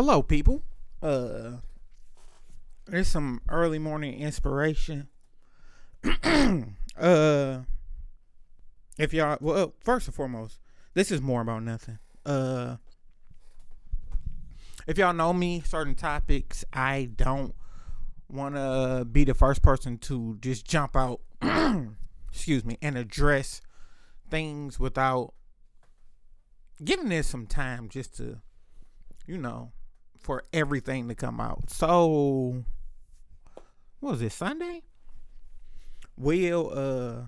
Hello, people. Uh, there's some early morning inspiration. uh, if y'all, well, first and foremost, this is more about nothing. Uh, if y'all know me, certain topics, I don't want to be the first person to just jump out, excuse me, and address things without giving this some time just to, you know, for everything to come out. So, what was it, Sunday? Will, uh,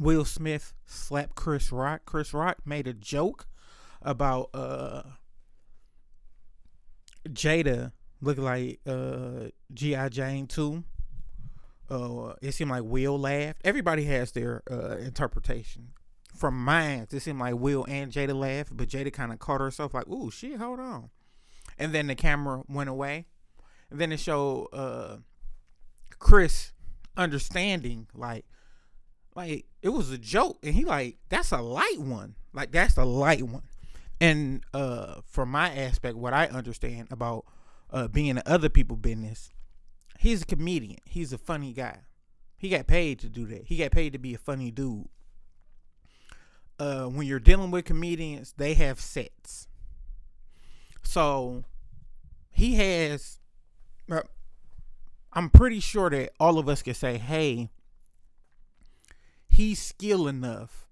Will Smith slapped Chris Rock. Chris Rock made a joke about, uh, Jada look like uh G.I. Jane too. Uh, it seemed like Will laughed. Everybody has their uh, interpretation. From mine, it seemed like Will and Jada laughed, but Jada kind of caught herself like, "Ooh, shit, hold on," and then the camera went away. And then it showed uh, Chris understanding, like, like it was a joke, and he like, "That's a light one. Like that's a light one." And uh, from my aspect, what I understand about uh, being in other people business, he's a comedian. He's a funny guy. He got paid to do that. He got paid to be a funny dude. Uh, when you're dealing with comedians, they have sets. So he has. I'm pretty sure that all of us can say, "Hey, he's skilled enough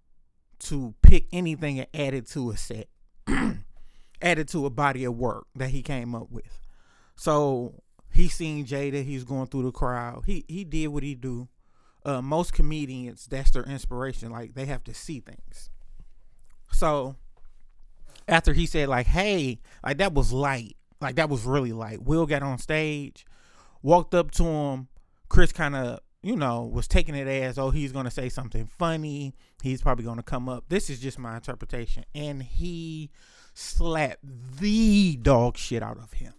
to pick anything and add it to a set, add it to a body of work that he came up with." So he seen Jada. He's going through the crowd. He he did what he do. Uh, most comedians, that's their inspiration. Like they have to see things. So after he said like, "Hey, like that was light. Like that was really light." Will got on stage, walked up to him. Chris kind of you know, was taking it as, oh, he's to say something funny. He's probably to come up. This is just my interpretation. And he slapped the dog shit out of him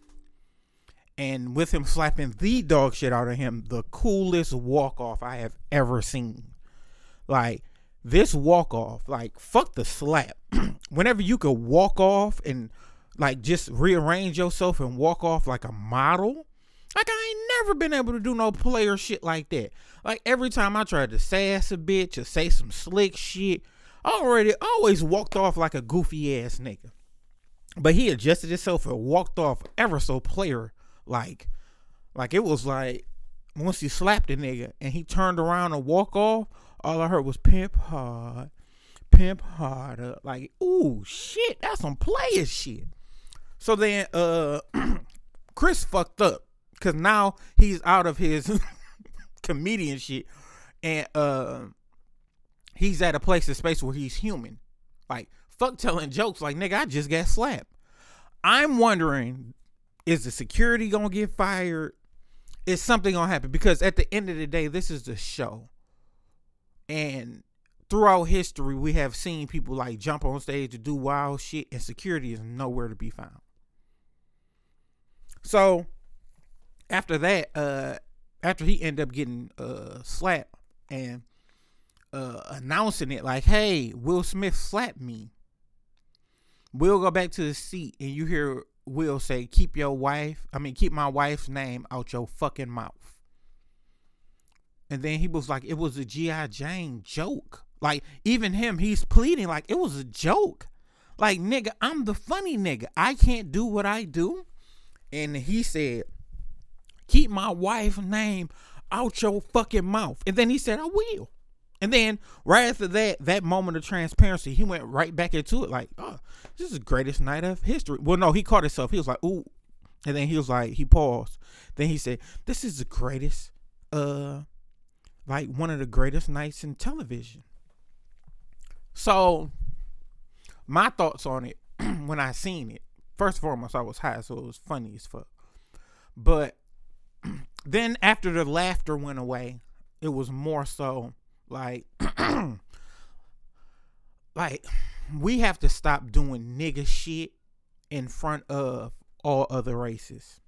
and with him slapping the dog shit out of him, the coolest walk off I have ever seen. Like this walk off, like fuck the slap. Whenever you could walk off and like just rearrange yourself and walk off like a model, like I ain't never been able to do no player shit like that. Like every time I tried to sass a bitch or say some slick shit, I already always walked off like a goofy ass nigga. But he adjusted himself and walked off ever so player like, like it was like once he slapped the nigga and he turned around and walk off, all I heard was pimp hard, pimp harder. Like, ooh, shit, that's some player shit. So then, uh, Chris fucked up because now he's out of his comedian shit, and uh, he's at a place, a space where he's human. Like, fuck telling jokes. Like, nigga, I just got slapped. I'm wondering is the security gonna get fired? Is something gonna happen? Because at the end of the day, this is the show. And throughout history, we have seen people like jump on stage to do wild shit, and security is nowhere to be found. So after that, uh, after he ended up getting uh slapped and uh announcing it like, hey, Will Smith slapped me. We'll go back to the seat and you hear will say, keep your wife, I mean, keep my wife's name out your fucking mouth. And then he was like, it was a G.I. Jane joke. Like, even him, he's pleading like it was a joke. Like, nigga, I'm the funny nigga. I can't do what I do. And he said, keep my wife's name out your fucking mouth. And then he said, I will. And then right after that, that moment of transparency, he went right back into it like, oh, this is the greatest night of history. Well, no, he caught himself. He was like, ooh. And then he was like, he paused. Then he said, this is the greatest, uh, like one of the greatest nights in television. So my thoughts on it when I seen it, first and foremost, I was high, so it was funny as fuck. But then after the laughter went away, it was more so like, like we have to stop doing nigga shit in front of all other races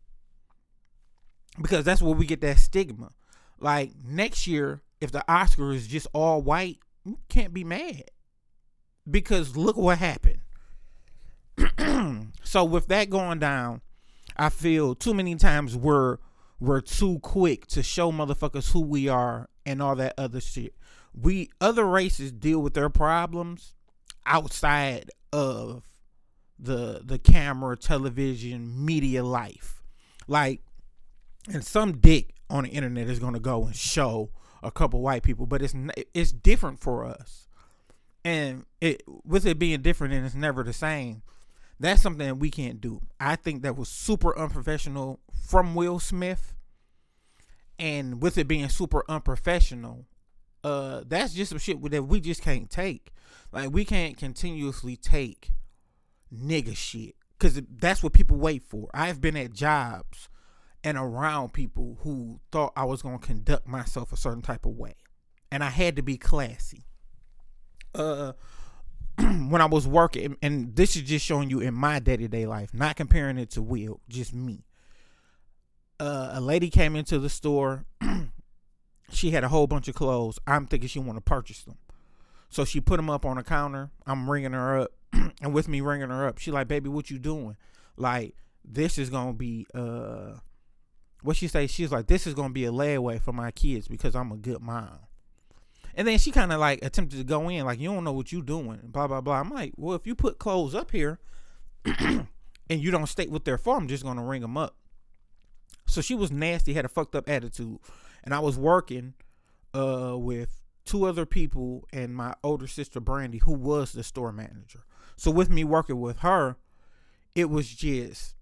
because that's where we get that stigma. Like next year, if the Oscar is just all white, you can't be mad because look what happened. So with that going down, I feel too many times we're we're too quick to show motherfuckers who we are and all that other shit. We other races deal with their problems outside of the the camera, television, media life. Like and some dick on the internet is going to go and show a couple white people, but it's it's different for us. And it with it being different and it's never the same. That's something that we can't do. I think that was super unprofessional from Will Smith. And with it being super unprofessional, uh that's just some shit that we just can't take. Like we can't continuously take nigga shit cuz that's what people wait for. I've been at jobs and around people who thought I was going to conduct myself a certain type of way. And I had to be classy. Uh when I was working and this is just showing you in my day-to-day life, not comparing it to Will, just me. Uh, a lady came into the store. she had a whole bunch of clothes. I'm thinking she want to purchase them. So she put them up on the counter. I'm ringing her up. and with me ringing her up, she like, "Baby, what you doing?" Like, this is to be uh what she say? She's like, this is gonna be a layaway for my kids because I'm a good mom. And then she kind of like attempted to go in, like, you don't know what you're doing, blah blah blah. I'm like, well, if you put clothes up here and you don't state what they're for, I'm just gonna ring them up. So she was nasty, had a fucked up attitude, and I was working uh with two other people and my older sister Brandy, who was the store manager. So with me working with her, it was just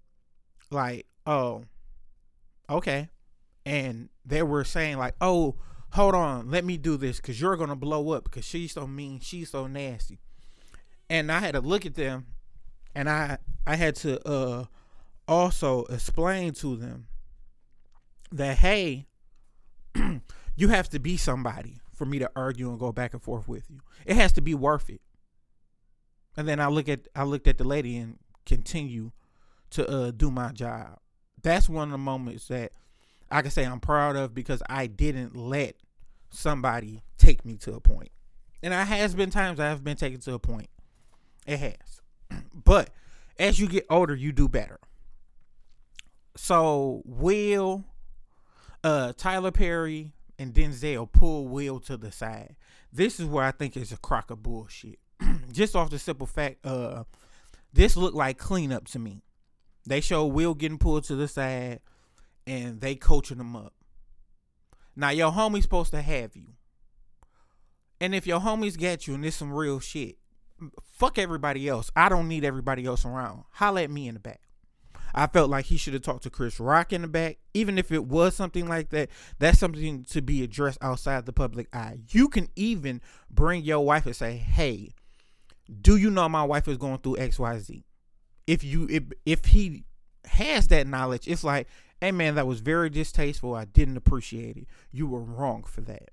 like, oh, okay. And they were saying like, oh, hold on, let me do this because you're gonna blow up because she's so mean, she's so nasty. And I had to look at them, and I I had to uh also explain to them that hey, you have to be somebody for me to argue and go back and forth with you. It has to be worth it. And then I look at I looked at the lady and continue to uh do my job that's one of the moments that I can say I'm proud of because I didn't let somebody take me to a point. And there has been times I have been taken to a point. It has. but as you get older, you do better. So Will, uh, Tyler Perry, and Denzel pull Will to the side. This is where I think is a crock of bullshit. Just off the simple fact, uh, this looked like cleanup to me. They show Will getting pulled to the side and they coaching them up. Now your homie's supposed to have you. And if your homies get you and it's some real shit, fuck everybody else. I don't need everybody else around. Holla at me in the back. I felt like he should have talked to Chris Rock in the back. Even if it was something like that, that's something to be addressed outside the public eye. You can even bring your wife and say, hey, do you know my wife is going through XYZ? if you if, if he has that knowledge, it's like, hey man, that was very distasteful. I didn't appreciate it. You were wrong for that.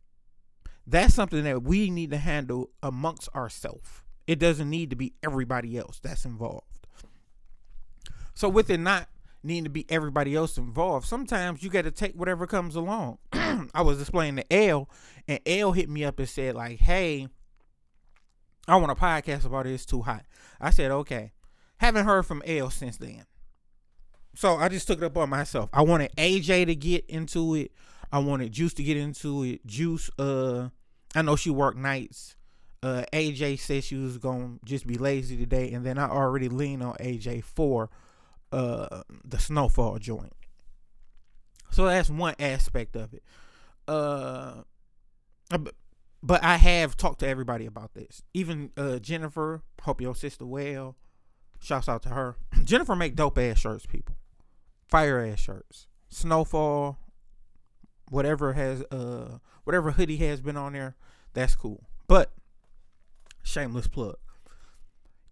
That's something that we need to handle amongst ourselves. It doesn't need to be everybody else that's involved. So with it not needing to be everybody else involved, sometimes you got to take whatever comes along. I was explaining to L, and L hit me up and said like, "Hey, I want a podcast about it. It's too hot." I said, "Okay." Haven't heard from L since then. So I just took it up on myself. I wanted AJ to get into it. I wanted Juice to get into it. Juice, uh, I know she worked nights. Uh, AJ said she was gonna just be lazy today, and then I already leaned on AJ for uh the snowfall joint. So that's one aspect of it. Uh, but I have talked to everybody about this. Even uh Jennifer, hope your sister well. Shouts out to her. Jennifer make dope ass shirts, people. Fire ass shirts. Snowfall, whatever has uh whatever hoodie has been on there, that's cool. But shameless plug.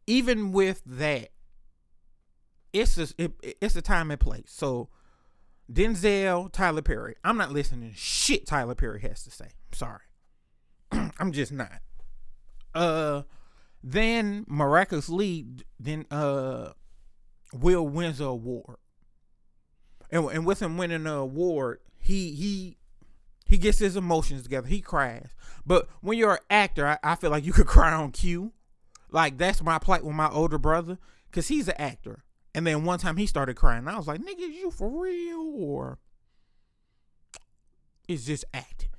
Even with that, it's a, it, it's a time and place. So Denzel, Tyler Perry. I'm not listening to shit Tyler Perry has to say. sorry. I'm just not. Uh then miraculously, then uh, Will wins the award, and and with him winning the award, he he he gets his emotions together. He cries, but when you're an actor, I, I feel like you could cry on cue. Like that's my plight with my older brother, cause he's an actor, And then one time he started crying. I was like, nigga, you for real? Or is this acting?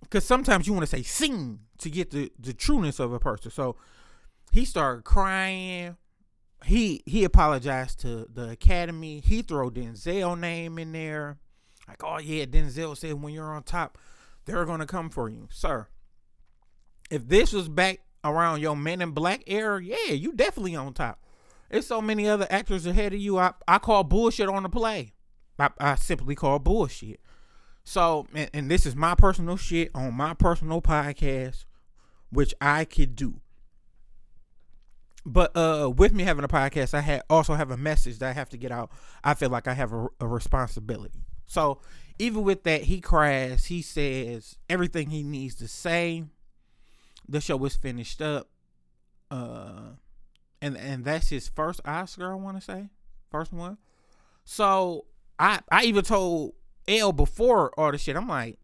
Because sometimes you want to say sing to get the, the trueness of a person. So he started crying. He he apologized to the academy. He throw Denzel name in there. Like, oh yeah, Denzel said when you're on top, they're gonna come for you. Sir, if this was back around your men in black era, yeah, you definitely on top. There's so many other actors ahead of you. I, I call bullshit on the play. I, I simply call bullshit. So, and, and this is my personal shit on my personal podcast, which I could do. But uh, with me having a podcast, I had also have a message that I have to get out. I feel like I have a, a responsibility. So even with that, he cries. He says everything he needs to say. The show is finished up. Uh, and and that's his first Oscar. I want to say first one. So I I even told L before all the shit. I'm like,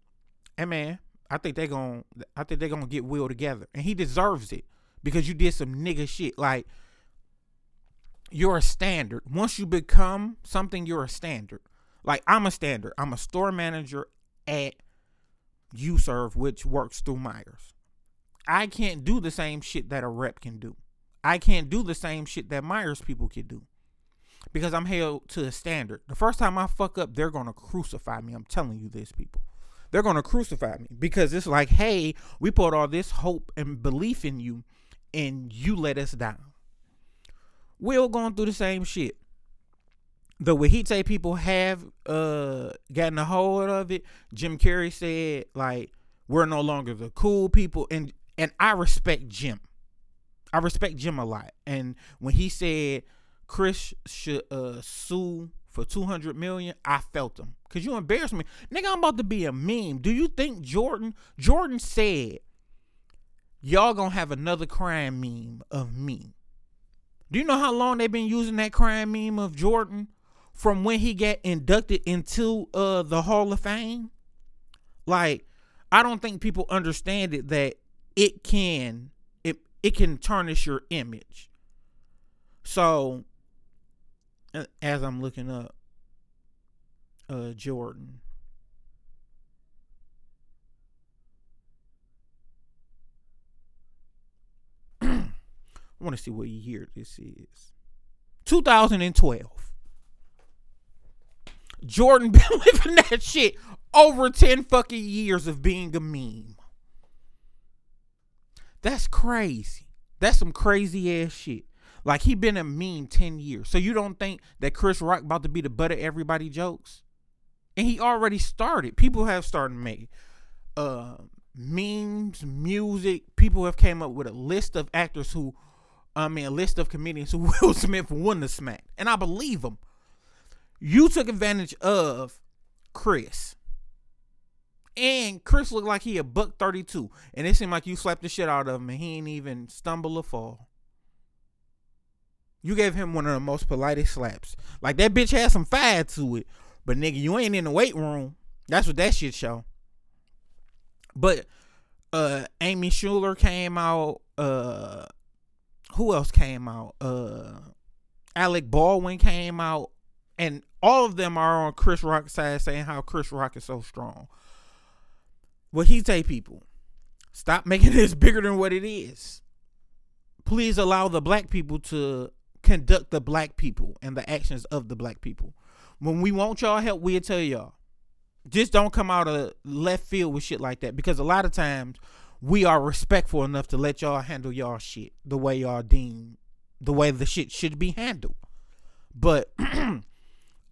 hey man, I think they going I think they're gonna get Will together, and he deserves it because you did some nigga shit. Like you're a standard. Once you become something, you're a standard. Like I'm a standard. I'm a store manager at UServe, which works through Myers. I can't do the same shit that a rep can do. I can't do the same shit that Myers people can do. Because I'm held to a standard. The first time I fuck up, they're gonna crucify me. I'm telling you this, people. They're gonna crucify me because it's like, hey, we put all this hope and belief in you, and you let us down. We're all going through the same shit the Wahite people have uh gotten a hold of it. Jim Carrey said like we're no longer the cool people, and and I respect Jim. I respect Jim a lot, and when he said Chris should uh sue for 200 million, I felt him. Cause you embarrassed me. Nigga, I'm about to be a meme. Do you think Jordan Jordan said y'all gonna have another crime meme of me? Do you know how long they've been using that crime meme of Jordan? from when he got inducted into uh the Hall of Fame. Like, I don't think people understand it that it can it it can tarnish your image. So as I'm looking up uh Jordan I want to see what year this is. 2012. Jordan been living that shit over 10 fucking years of being a meme. That's crazy. That's some crazy ass shit. Like he been a meme 10 years. So you don't think that Chris Rock about to be the butt of everybody jokes? And he already started. People have started making uh memes, music. People have came up with a list of actors who I mean a list of comedians who Will Smith won the smack. And I believe them. You took advantage of Chris. And Chris looked like he a buck 32. And it seemed like you slapped the shit out of him and he ain't even stumble or fall. You gave him one of the most politest slaps. Like that bitch had some fire to it. But nigga, you ain't in the weight room. That's what that shit show. But uh Amy Schumer came out. Uh who else came out? Uh Alec Baldwin came out. And all of them are on Chris Rock's side saying how Chris Rock is so strong. What he say, people, stop making this bigger than what it is. Please allow the black people to conduct the black people and the actions of the black people. When we want y'all help, we'll tell y'all. Just don't come out of left field with shit like that because a lot of times we are respectful enough to let y'all handle y'all shit the way y'all deem the way the shit should be handled. But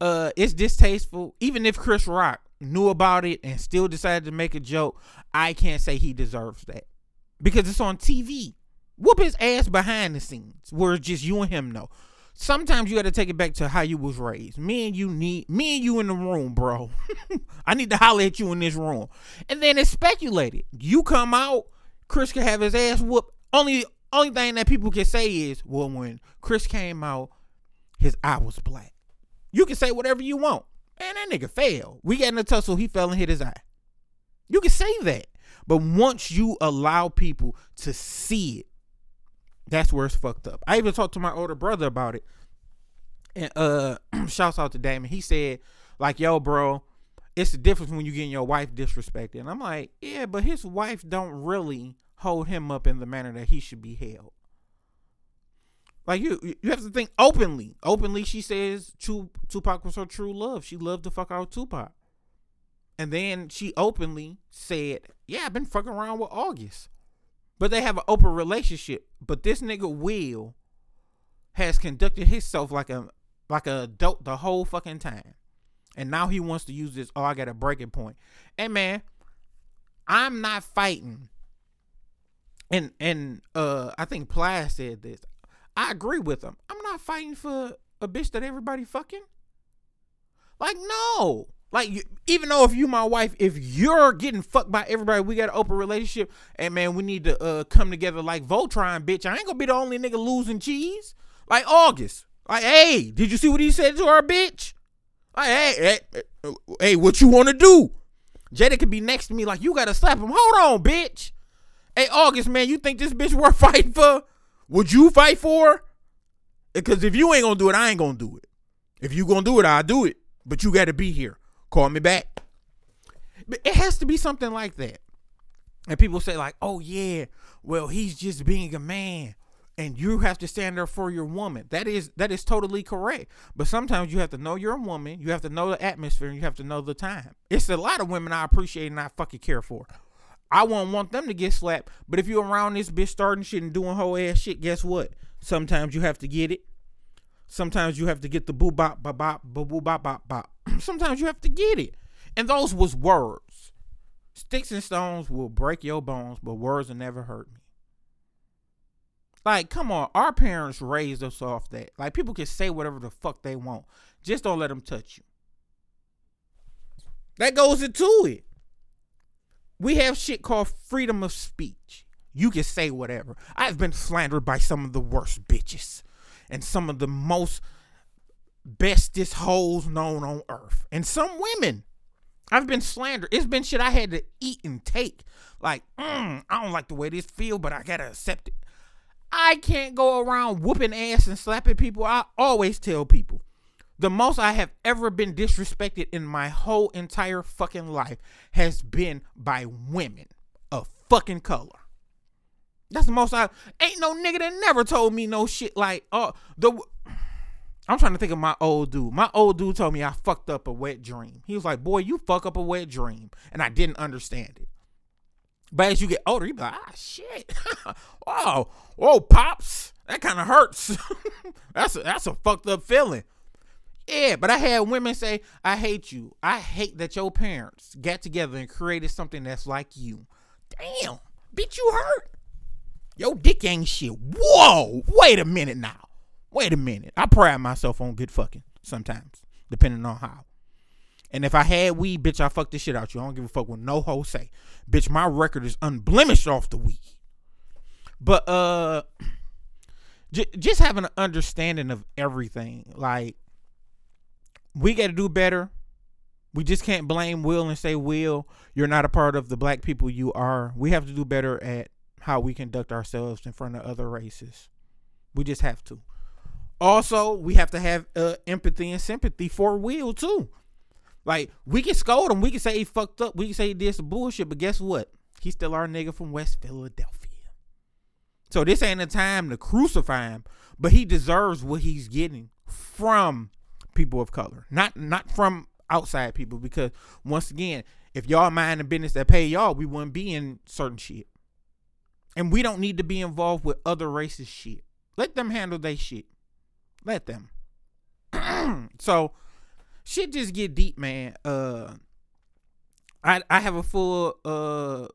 uh it's distasteful. Even if Chris Rock knew about it and still decided to make a joke, I can't say he deserves that. Because it's on TV. Whoop his ass behind the scenes where it's just you and him know. Sometimes you gotta take it back to how you was raised. Me and you need me and you in the room, bro. I need to holler at you in this room. And then it's speculated. You come out, Chris can have his ass whooped. Only only thing that people can say is, well, when Chris came out, his eye was black. You can say whatever you want. Man, that nigga fell. We got in a tussle, he fell and hit his eye. You can say that. But once you allow people to see it, that's where it's fucked up. I even talked to my older brother about it. And uh shouts out to Damon. He said, like, yo, bro, it's the difference when you getting your wife disrespected. And I'm like, yeah, but his wife don't really hold him up in the manner that he should be held. Like you, you have to think openly. Openly, she says Tupac was her true love. She loved to fuck out Tupac. And then she openly said, "Yeah, I've been fucking around with August." But they have an open relationship. But this nigga Will has conducted himself like a like a adult the whole fucking time. And now he wants to use this, oh, I got a breaking point. And man, I'm not fighting. And and uh I think Ply said this. I agree with him. I'm not fighting for a bitch that everybody fucking. Like, no. Like, even though if you my wife, if you're getting fucked by everybody, we got an open relationship, and man, we need to uh come together like Voltron, bitch. I ain't gonna be the only nigga losing cheese. Like August. Like, hey, did you see what he said to our bitch? Like, hey, hey, hey, what you wanna do? Jada could be next to me like, you gotta slap him. Hold on, bitch. Hey, August, man, you think this bitch worth fighting for? Would you fight for? Because if you ain't gonna do it, I ain't gonna do it. If you gonna do it, I'll do it. But you gotta be here. Call me back. But it has to be something like that. And people say, like, oh yeah, well, he's just being a man. And you have to stand there for your woman. That is that is totally correct. But sometimes you have to know you're a woman. You have to know the atmosphere. And you have to know the time. It's a lot of women I appreciate and I fucking care for. I won't want them to get slapped. But if you're around this bitch starting shit and doing whole ass shit, guess what? Sometimes you have to get it. Sometimes you have to get the boo bop bop bop boo bop bop bop. Sometimes you have to get it. And those was words. Sticks and stones will break your bones, but words will never hurt me. Like, come on, our parents raised us off that. Like, people can say whatever the fuck they want. Just don't let them touch you. That goes into it. We have shit called freedom of speech. You can say whatever. I've been slandered by some of the worst bitches and some of the most bestest hoes known on earth. And some women. I've been slandered. It's been shit I had to eat and take. Like, mm, I don't like the way this feel, but I gotta accept it. I can't go around whooping ass and slapping people. I always tell people the most I have ever been disrespected in my whole entire fucking life has been by women of fucking color. That's the most I ain't no nigga that never told me no shit like oh the I'm trying to think of my old dude. My old dude told me I fucked up a wet dream. He was like, "Boy, you fuck up a wet dream," and I didn't understand it. But as you get older, you be like, "Ah, shit, oh, oh, pops, that kind of hurts. that's a, that's a fucked up feeling." Yeah, but I had women say, I hate you. I hate that your parents got together and created something that's like you. Damn, bitch, you hurt. Your dick ain't shit. Whoa, wait a minute now. Wait a minute. I pride myself on good fucking sometimes, depending on how. And if I had weed, bitch, I fuck this shit out you. I don't give a fuck what no hoe say. Bitch, my record is unblemished off the weed. But uh j- just having an understanding of everything. Like we got to do better. We just can't blame Will and say, Will, you're not a part of the black people you are. We have to do better at how we conduct ourselves in front of other races. We just have to. Also, we have to have uh, empathy and sympathy for Will, too. Like, we can scold him. We can say he fucked up. We can say some bullshit. But guess what? He's still our nigga from West Philadelphia. So this ain't a time to crucify him. But he deserves what he's getting from people of color, not not from outside people. Because once again, if y'all mind the business that pay y'all, we wouldn't be in certain shit, and we don't need to be involved with other racist shit. Let them handle their shit. Let them. so, shit just get deep, man. Uh, I I have a full uh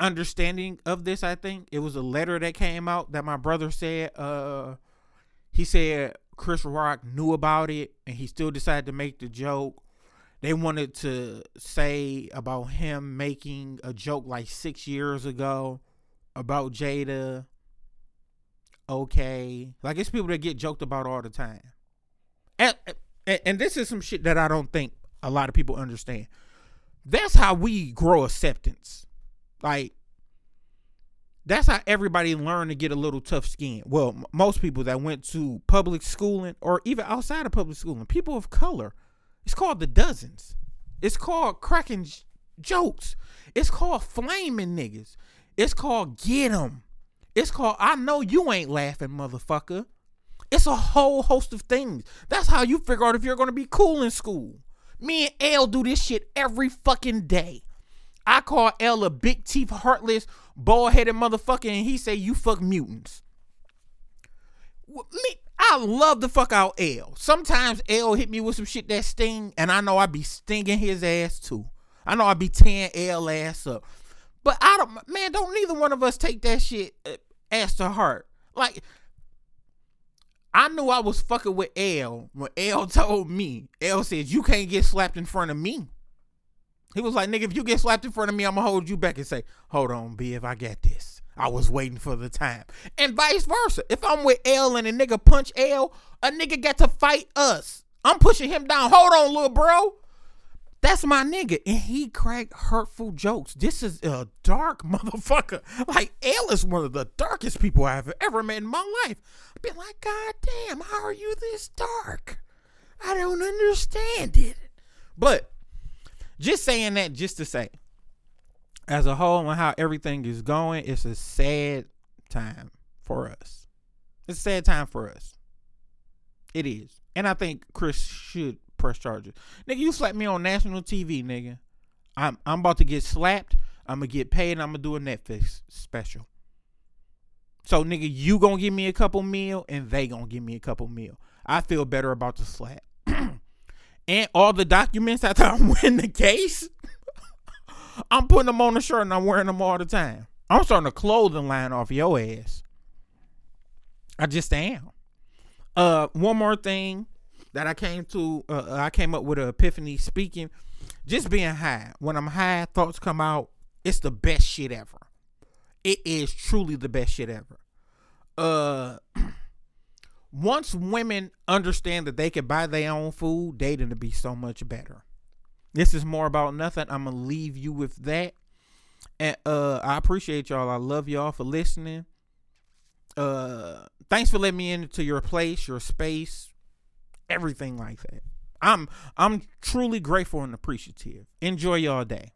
understanding of this. I think it was a letter that came out that my brother said. Uh, he said Chris Rock knew about it and he still decided to make the joke. They wanted to say about him making a joke like six years ago about Jada. Okay. Like it's people that get joked about all the time. And, and, and this is some shit that I don't think a lot of people understand. That's how we grow acceptance. Like That's how everybody learned to get a little tough skin. Well, m- most people that went to public schooling or even outside of public schooling, people of color, it's called the dozens. It's called cracking j- jokes. It's called flaming niggas. It's called get 'em. It's called I know you ain't laughing, motherfucker. It's a whole host of things. That's how you figure out if you're gonna be cool in school. Me and L do this shit every fucking day. I call L a big teeth, heartless, bald headed motherfucker, and he say you fuck mutants. Me, I love the fuck out L. Sometimes L hit me with some shit that sting, and I know I be stinging his ass too. I know I be tearing L ass up. But I don't, man, don't neither one of us take that shit uh, as to heart. Like, I knew I was fucking with L when L told me. L said, You can't get slapped in front of me. He was like, Nigga, if you get slapped in front of me, I'm gonna hold you back and say, Hold on, B, if I got this. I was waiting for the time. And vice versa. If I'm with L and a nigga punch L, a nigga got to fight us. I'm pushing him down. Hold on, little bro. That's my nigga. And he cracked hurtful jokes. This is a dark motherfucker. Like, L is one of the darkest people I've ever met in my life. I've been like, God damn, how are you this dark? I don't understand it. But just saying that just to say, as a whole and how everything is going, it's a sad time for us. It's a sad time for us. It is. And I think Chris should press charges. Nigga, you slapped me on national TV, nigga. I'm I'm about to get slapped. I'm gonna get paid and I'm gonna do a Netflix special. So nigga, you gonna give me a couple meal and they gonna give me a couple meal. I feel better about the slap. and all the documents after I win the case, I'm putting them on the shirt and I'm wearing them all the time. I'm starting a clothing line off your ass. I just am. Uh, one more thing that I came to, uh, I came up with an epiphany speaking. Just being high. When I'm high, thoughts come out. It's the best shit ever. It is truly the best shit ever. Uh, once women understand that they can buy their own food, dating to be so much better. This is more about nothing. I'm gonna leave you with that. And uh I appreciate y'all. I love y'all for listening. Uh thanks for letting me into your place, your space, everything like that. I'm I'm truly grateful and appreciative. Enjoy y'all day.